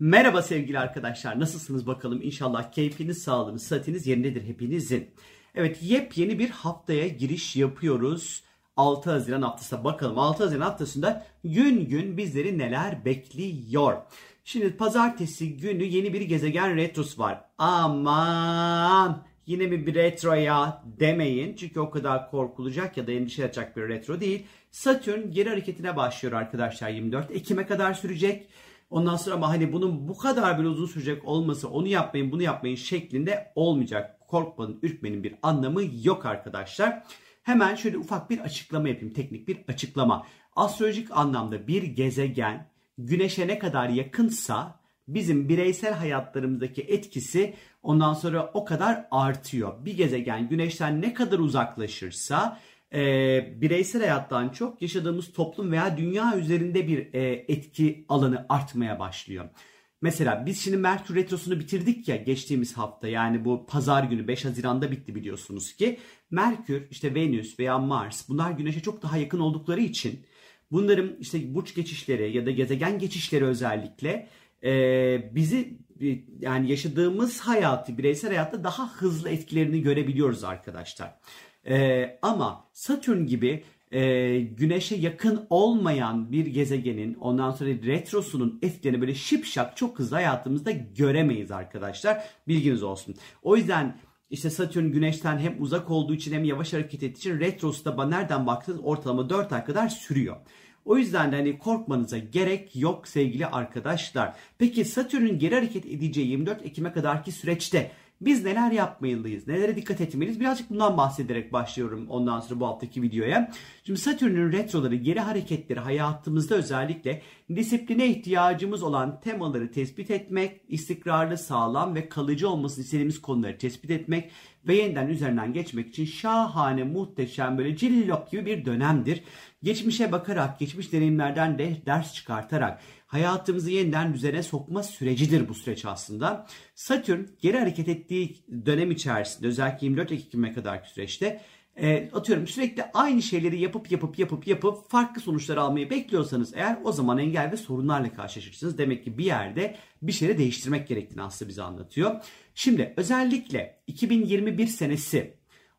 Merhaba sevgili arkadaşlar. Nasılsınız bakalım? İnşallah keyfiniz, sağlığınız, sıhhatiniz yerindedir hepinizin. Evet yepyeni bir haftaya giriş yapıyoruz. 6 Haziran haftası bakalım 6 Haziran haftasında gün gün bizleri neler bekliyor. Şimdi pazartesi günü yeni bir gezegen retrosu var. Aman yine mi bir retro ya demeyin. Çünkü o kadar korkulacak ya da endişe edecek bir retro değil. Satürn geri hareketine başlıyor arkadaşlar 24 Ekim'e kadar sürecek. Ondan sonra ama hani bunun bu kadar bir uzun sürecek olması onu yapmayın bunu yapmayın şeklinde olmayacak. Korkmanın ürkmenin bir anlamı yok arkadaşlar. Hemen şöyle ufak bir açıklama yapayım. Teknik bir açıklama. Astrolojik anlamda bir gezegen güneşe ne kadar yakınsa bizim bireysel hayatlarımızdaki etkisi ondan sonra o kadar artıyor. Bir gezegen güneşten ne kadar uzaklaşırsa e, bireysel hayattan çok yaşadığımız toplum veya dünya üzerinde bir e, etki alanı artmaya başlıyor. Mesela biz şimdi Merkür Retrosu'nu bitirdik ya geçtiğimiz hafta yani bu pazar günü 5 Haziran'da bitti biliyorsunuz ki. Merkür işte Venüs veya Mars bunlar Güneş'e çok daha yakın oldukları için bunların işte burç geçişleri ya da gezegen geçişleri özellikle e, bizi yani yaşadığımız hayatı bireysel hayatta daha hızlı etkilerini görebiliyoruz arkadaşlar. E, ama Satürn gibi e, güneşe yakın olmayan bir gezegenin ondan sonra retrosunun etkilerini böyle şipşak çok hızlı hayatımızda göremeyiz arkadaşlar. Bilginiz olsun. O yüzden işte Satürn güneşten hem uzak olduğu için hem yavaş hareket ettiği için retrosu da nereden baktınız ortalama 4 ay kadar sürüyor. O yüzden de hani korkmanıza gerek yok sevgili arkadaşlar. Peki Satürn'ün geri hareket edeceği 24 Ekim'e kadarki süreçte biz neler yapmalıyız? Nelere dikkat etmeliyiz? Birazcık bundan bahsederek başlıyorum ondan sonra bu haftaki videoya. Şimdi Satürn'ün retroları, geri hareketleri hayatımızda özellikle disipline ihtiyacımız olan temaları tespit etmek, istikrarlı, sağlam ve kalıcı olmasını istediğimiz konuları tespit etmek ve yeniden üzerinden geçmek için şahane, muhteşem böyle cillop gibi bir dönemdir. Geçmişe bakarak, geçmiş deneyimlerden de ders çıkartarak hayatımızı yeniden düzene sokma sürecidir bu süreç aslında. Satürn geri hareket ettiği dönem içerisinde özellikle 24 Ekim'e kadarki süreçte e, atıyorum sürekli aynı şeyleri yapıp yapıp yapıp yapıp farklı sonuçlar almayı bekliyorsanız eğer o zaman engel ve sorunlarla karşılaşırsınız. Demek ki bir yerde bir şeyleri değiştirmek gerektiğini aslında bize anlatıyor. Şimdi özellikle 2021 senesi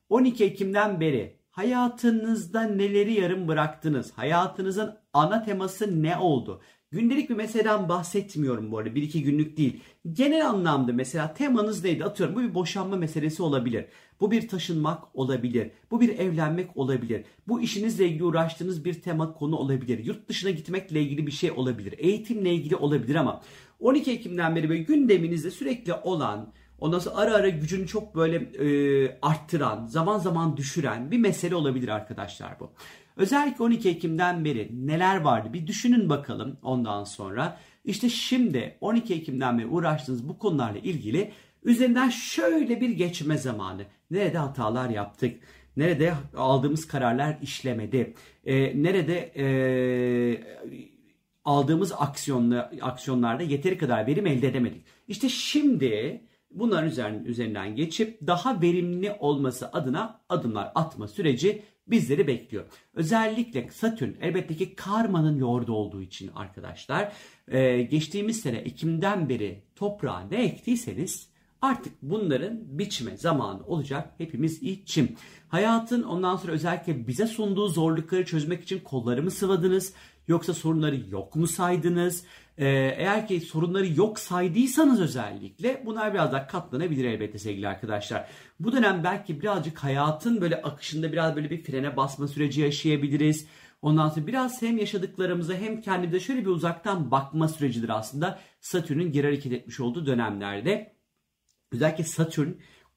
12 Ekim'den beri hayatınızda neleri yarım bıraktınız? Hayatınızın ana teması ne oldu? Gündelik bir meseleden bahsetmiyorum bu arada. Bir iki günlük değil. Genel anlamda mesela temanız neydi? Atıyorum bu bir boşanma meselesi olabilir. Bu bir taşınmak olabilir. Bu bir evlenmek olabilir. Bu işinizle ilgili uğraştığınız bir tema konu olabilir. Yurt dışına gitmekle ilgili bir şey olabilir. Eğitimle ilgili olabilir ama 12 Ekim'den beri böyle gündeminizde sürekli olan Ondan sonra ara ara gücünü çok böyle e, arttıran, zaman zaman düşüren bir mesele olabilir arkadaşlar bu. Özellikle 12 Ekim'den beri neler vardı bir düşünün bakalım ondan sonra. İşte şimdi 12 Ekim'den beri uğraştığınız bu konularla ilgili üzerinden şöyle bir geçme zamanı. Nerede hatalar yaptık? Nerede aldığımız kararlar işlemedi? Ee, nerede e, aldığımız aksiyonla, aksiyonlarda yeteri kadar verim elde edemedik? İşte şimdi bunların üzerinden geçip daha verimli olması adına adımlar atma süreci bizleri bekliyor. Özellikle Satürn elbette ki karmanın yoğurdu olduğu için arkadaşlar e, geçtiğimiz sene Ekim'den beri toprağa ne ektiyseniz artık bunların biçme zamanı olacak hepimiz için. Hayatın ondan sonra özellikle bize sunduğu zorlukları çözmek için kollarımı sıvadınız yoksa sorunları yok mu saydınız? Ee, eğer ki sorunları yok saydıysanız özellikle bunlar biraz daha katlanabilir elbette sevgili arkadaşlar. Bu dönem belki birazcık hayatın böyle akışında biraz böyle bir frene basma süreci yaşayabiliriz. Ondan sonra biraz hem yaşadıklarımıza hem kendimize şöyle bir uzaktan bakma sürecidir aslında Satürn'ün geri hareket etmiş olduğu dönemlerde. Özellikle Satürn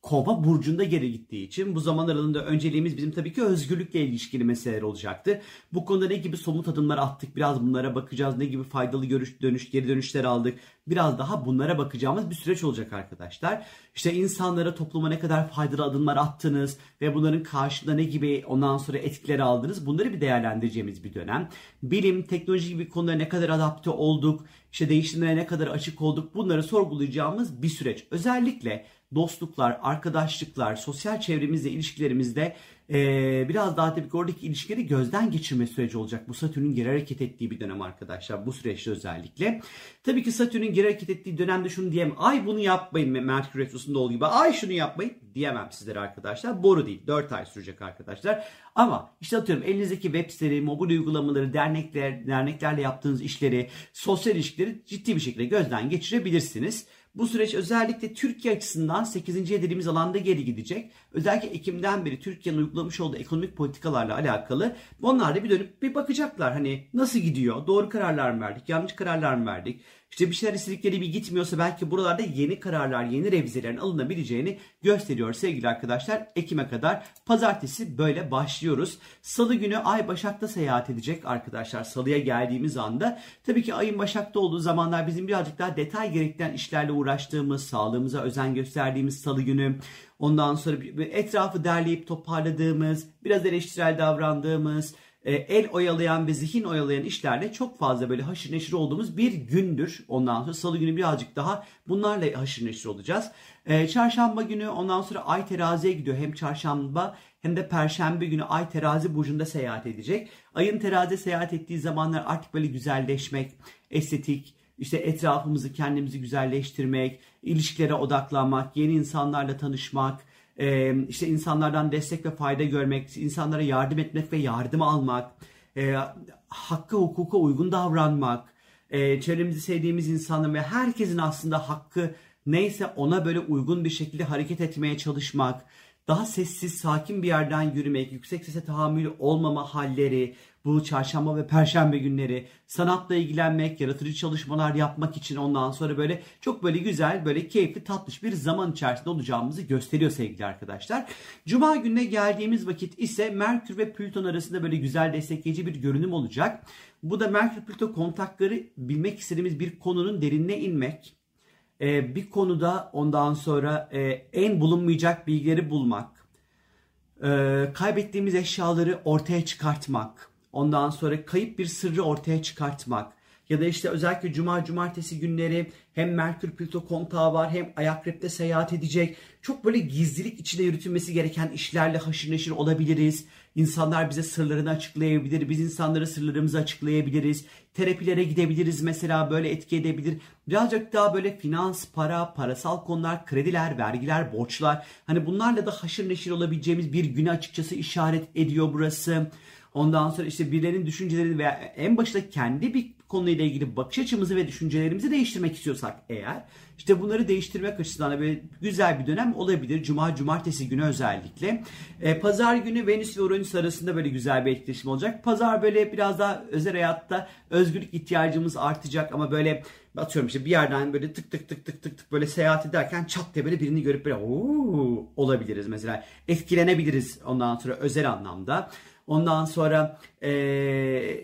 Kova burcunda geri gittiği için bu zaman aralığında önceliğimiz bizim tabii ki özgürlükle ilişkili meseleler olacaktı. Bu konuda ne gibi somut adımlar attık biraz bunlara bakacağız. Ne gibi faydalı görüş, dönüş, geri dönüşler aldık. Biraz daha bunlara bakacağımız bir süreç olacak arkadaşlar. İşte insanlara topluma ne kadar faydalı adımlar attınız ve bunların karşılığında ne gibi ondan sonra etkileri aldınız. Bunları bir değerlendireceğimiz bir dönem. Bilim, teknoloji gibi konulara ne kadar adapte olduk, işte değişimlere ne kadar açık olduk bunları sorgulayacağımız bir süreç. Özellikle dostluklar, arkadaşlıklar, sosyal çevremizle ilişkilerimizde ee, biraz daha tabii ki oradaki ilişkileri gözden geçirme süreci olacak. Bu Satürn'ün geri hareket ettiği bir dönem arkadaşlar. Bu süreçte özellikle. Tabii ki Satürn'ün geri hareket ettiği dönemde şunu diyemem. Ay bunu yapmayın Merkür Retrosu'nda olduğu gibi. Ay şunu yapmayın diyemem sizlere arkadaşlar. Boru değil. 4 ay sürecek arkadaşlar. Ama işte atıyorum elinizdeki web siteleri, mobil uygulamaları, dernekler, derneklerle yaptığınız işleri, sosyal ilişkileri ciddi bir şekilde gözden geçirebilirsiniz. Bu süreç özellikle Türkiye açısından 8. dediğimiz alanda geri gidecek. Özellikle Ekim'den beri Türkiye'nin uygulamış olduğu ekonomik politikalarla alakalı onlar da bir dönüp bir bakacaklar. Hani nasıl gidiyor? Doğru kararlar mı verdik? Yanlış kararlar mı verdik? İşte bir şeyler istedikleri bir gitmiyorsa belki buralarda yeni kararlar, yeni revizelerin alınabileceğini gösteriyor sevgili arkadaşlar. Ekim'e kadar pazartesi böyle başlıyoruz. Salı günü Ay Başak'ta seyahat edecek arkadaşlar. Salıya geldiğimiz anda tabii ki ayın Başak'ta olduğu zamanlar bizim birazcık daha detay gerektiren işlerle uğraştığımız, sağlığımıza özen gösterdiğimiz salı günü Ondan sonra etrafı derleyip toparladığımız, biraz eleştirel davrandığımız, el oyalayan ve zihin oyalayan işlerle çok fazla böyle haşır neşir olduğumuz bir gündür. Ondan sonra salı günü birazcık daha bunlarla haşır neşir olacağız. E, çarşamba günü ondan sonra ay teraziye gidiyor. Hem çarşamba hem de perşembe günü ay terazi burcunda seyahat edecek. Ayın terazi seyahat ettiği zamanlar artık böyle güzelleşmek, estetik, işte etrafımızı kendimizi güzelleştirmek, ilişkilere odaklanmak, yeni insanlarla tanışmak, işte insanlardan destek ve fayda görmek, insanlara yardım etmek ve yardım almak, hakkı hukuka uygun davranmak, çevremizi sevdiğimiz insanların ve herkesin aslında hakkı neyse ona böyle uygun bir şekilde hareket etmeye çalışmak, daha sessiz, sakin bir yerden yürümek, yüksek sese tahammül olmama halleri, bu çarşamba ve perşembe günleri sanatla ilgilenmek, yaratıcı çalışmalar yapmak için ondan sonra böyle çok böyle güzel, böyle keyifli, tatlış bir zaman içerisinde olacağımızı gösteriyor sevgili arkadaşlar. Cuma gününe geldiğimiz vakit ise Merkür ve Plüton arasında böyle güzel destekleyici bir görünüm olacak. Bu da Merkür Plüton kontakları bilmek istediğimiz bir konunun derinine inmek, e, bir konuda ondan sonra e, en bulunmayacak bilgileri bulmak, e, kaybettiğimiz eşyaları ortaya çıkartmak, ondan sonra kayıp bir sırrı ortaya çıkartmak ya da işte özellikle cuma cumartesi günleri hem Merkür Plüto kontağı var hem Ayakrep'te seyahat edecek. Çok böyle gizlilik içinde yürütülmesi gereken işlerle haşır neşir olabiliriz. İnsanlar bize sırlarını açıklayabilir. Biz insanlara sırlarımızı açıklayabiliriz. Terapilere gidebiliriz mesela böyle etki edebilir. Birazcık daha böyle finans, para, parasal konular, krediler, vergiler, borçlar. Hani bunlarla da haşır neşir olabileceğimiz bir güne açıkçası işaret ediyor burası. Ondan sonra işte birilerinin düşüncelerini veya en başta kendi bir konuyla ilgili bakış açımızı ve düşüncelerimizi değiştirmek istiyorsak eğer işte bunları değiştirmek açısından da böyle güzel bir dönem olabilir. Cuma, cumartesi günü özellikle. E, Pazar günü Venüs ve Uranüs arasında böyle güzel bir etkileşim olacak. Pazar böyle biraz daha özel hayatta özgürlük ihtiyacımız artacak ama böyle atıyorum işte bir yerden böyle tık tık tık tık tık tık böyle seyahat ederken çat diye böyle birini görüp böyle ooo olabiliriz mesela. Etkilenebiliriz ondan sonra özel anlamda. Ondan sonra e,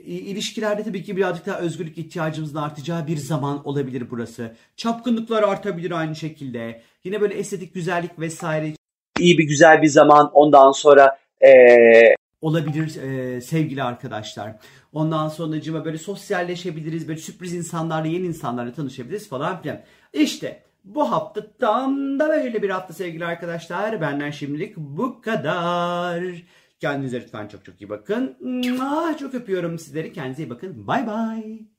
ilişkilerde tabii ki birazcık daha özgürlük ihtiyacımızın artacağı bir zaman olabilir burası. Çapkınlıklar artabilir aynı şekilde. Yine böyle estetik güzellik vesaire iyi bir güzel bir zaman ondan sonra e, olabilir e, sevgili arkadaşlar. Ondan sonra cima böyle sosyalleşebiliriz. Böyle sürpriz insanlarla yeni insanlarla tanışabiliriz falan filan. İşte bu hafta tam da böyle bir hafta sevgili arkadaşlar. Benden şimdilik bu kadar. Kendinize lütfen çok çok iyi bakın. Çok öpüyorum sizleri. Kendinize iyi bakın. Bay bay.